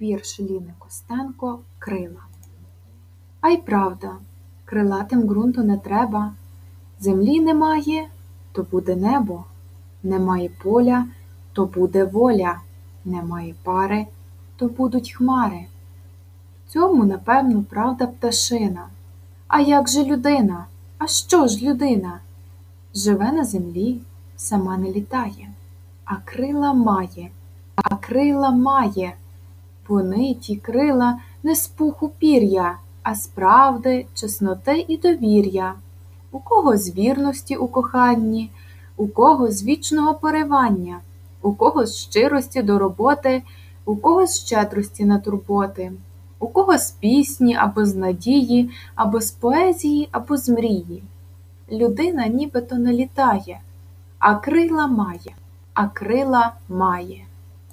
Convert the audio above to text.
Вірш Ліни Костенко Крила. А й правда, крилатим ґрунту не треба. Землі немає, то буде небо, немає поля, то буде воля, немає пари, то будуть хмари. В цьому, напевно, правда пташина. А як же людина? А що ж людина? Живе на землі, сама не літає, а крила має, а крила має. Вони ті крила не з пуху пір'я, а з правди, чесноти і довір'я. У кого з вірності у коханні, у кого з вічного поривання, у кого з щирості до роботи, у кого з щедрості на турботи, у кого з пісні або з надії, або з поезії, або з мрії. Людина нібито не літає, а крила має, а крила має.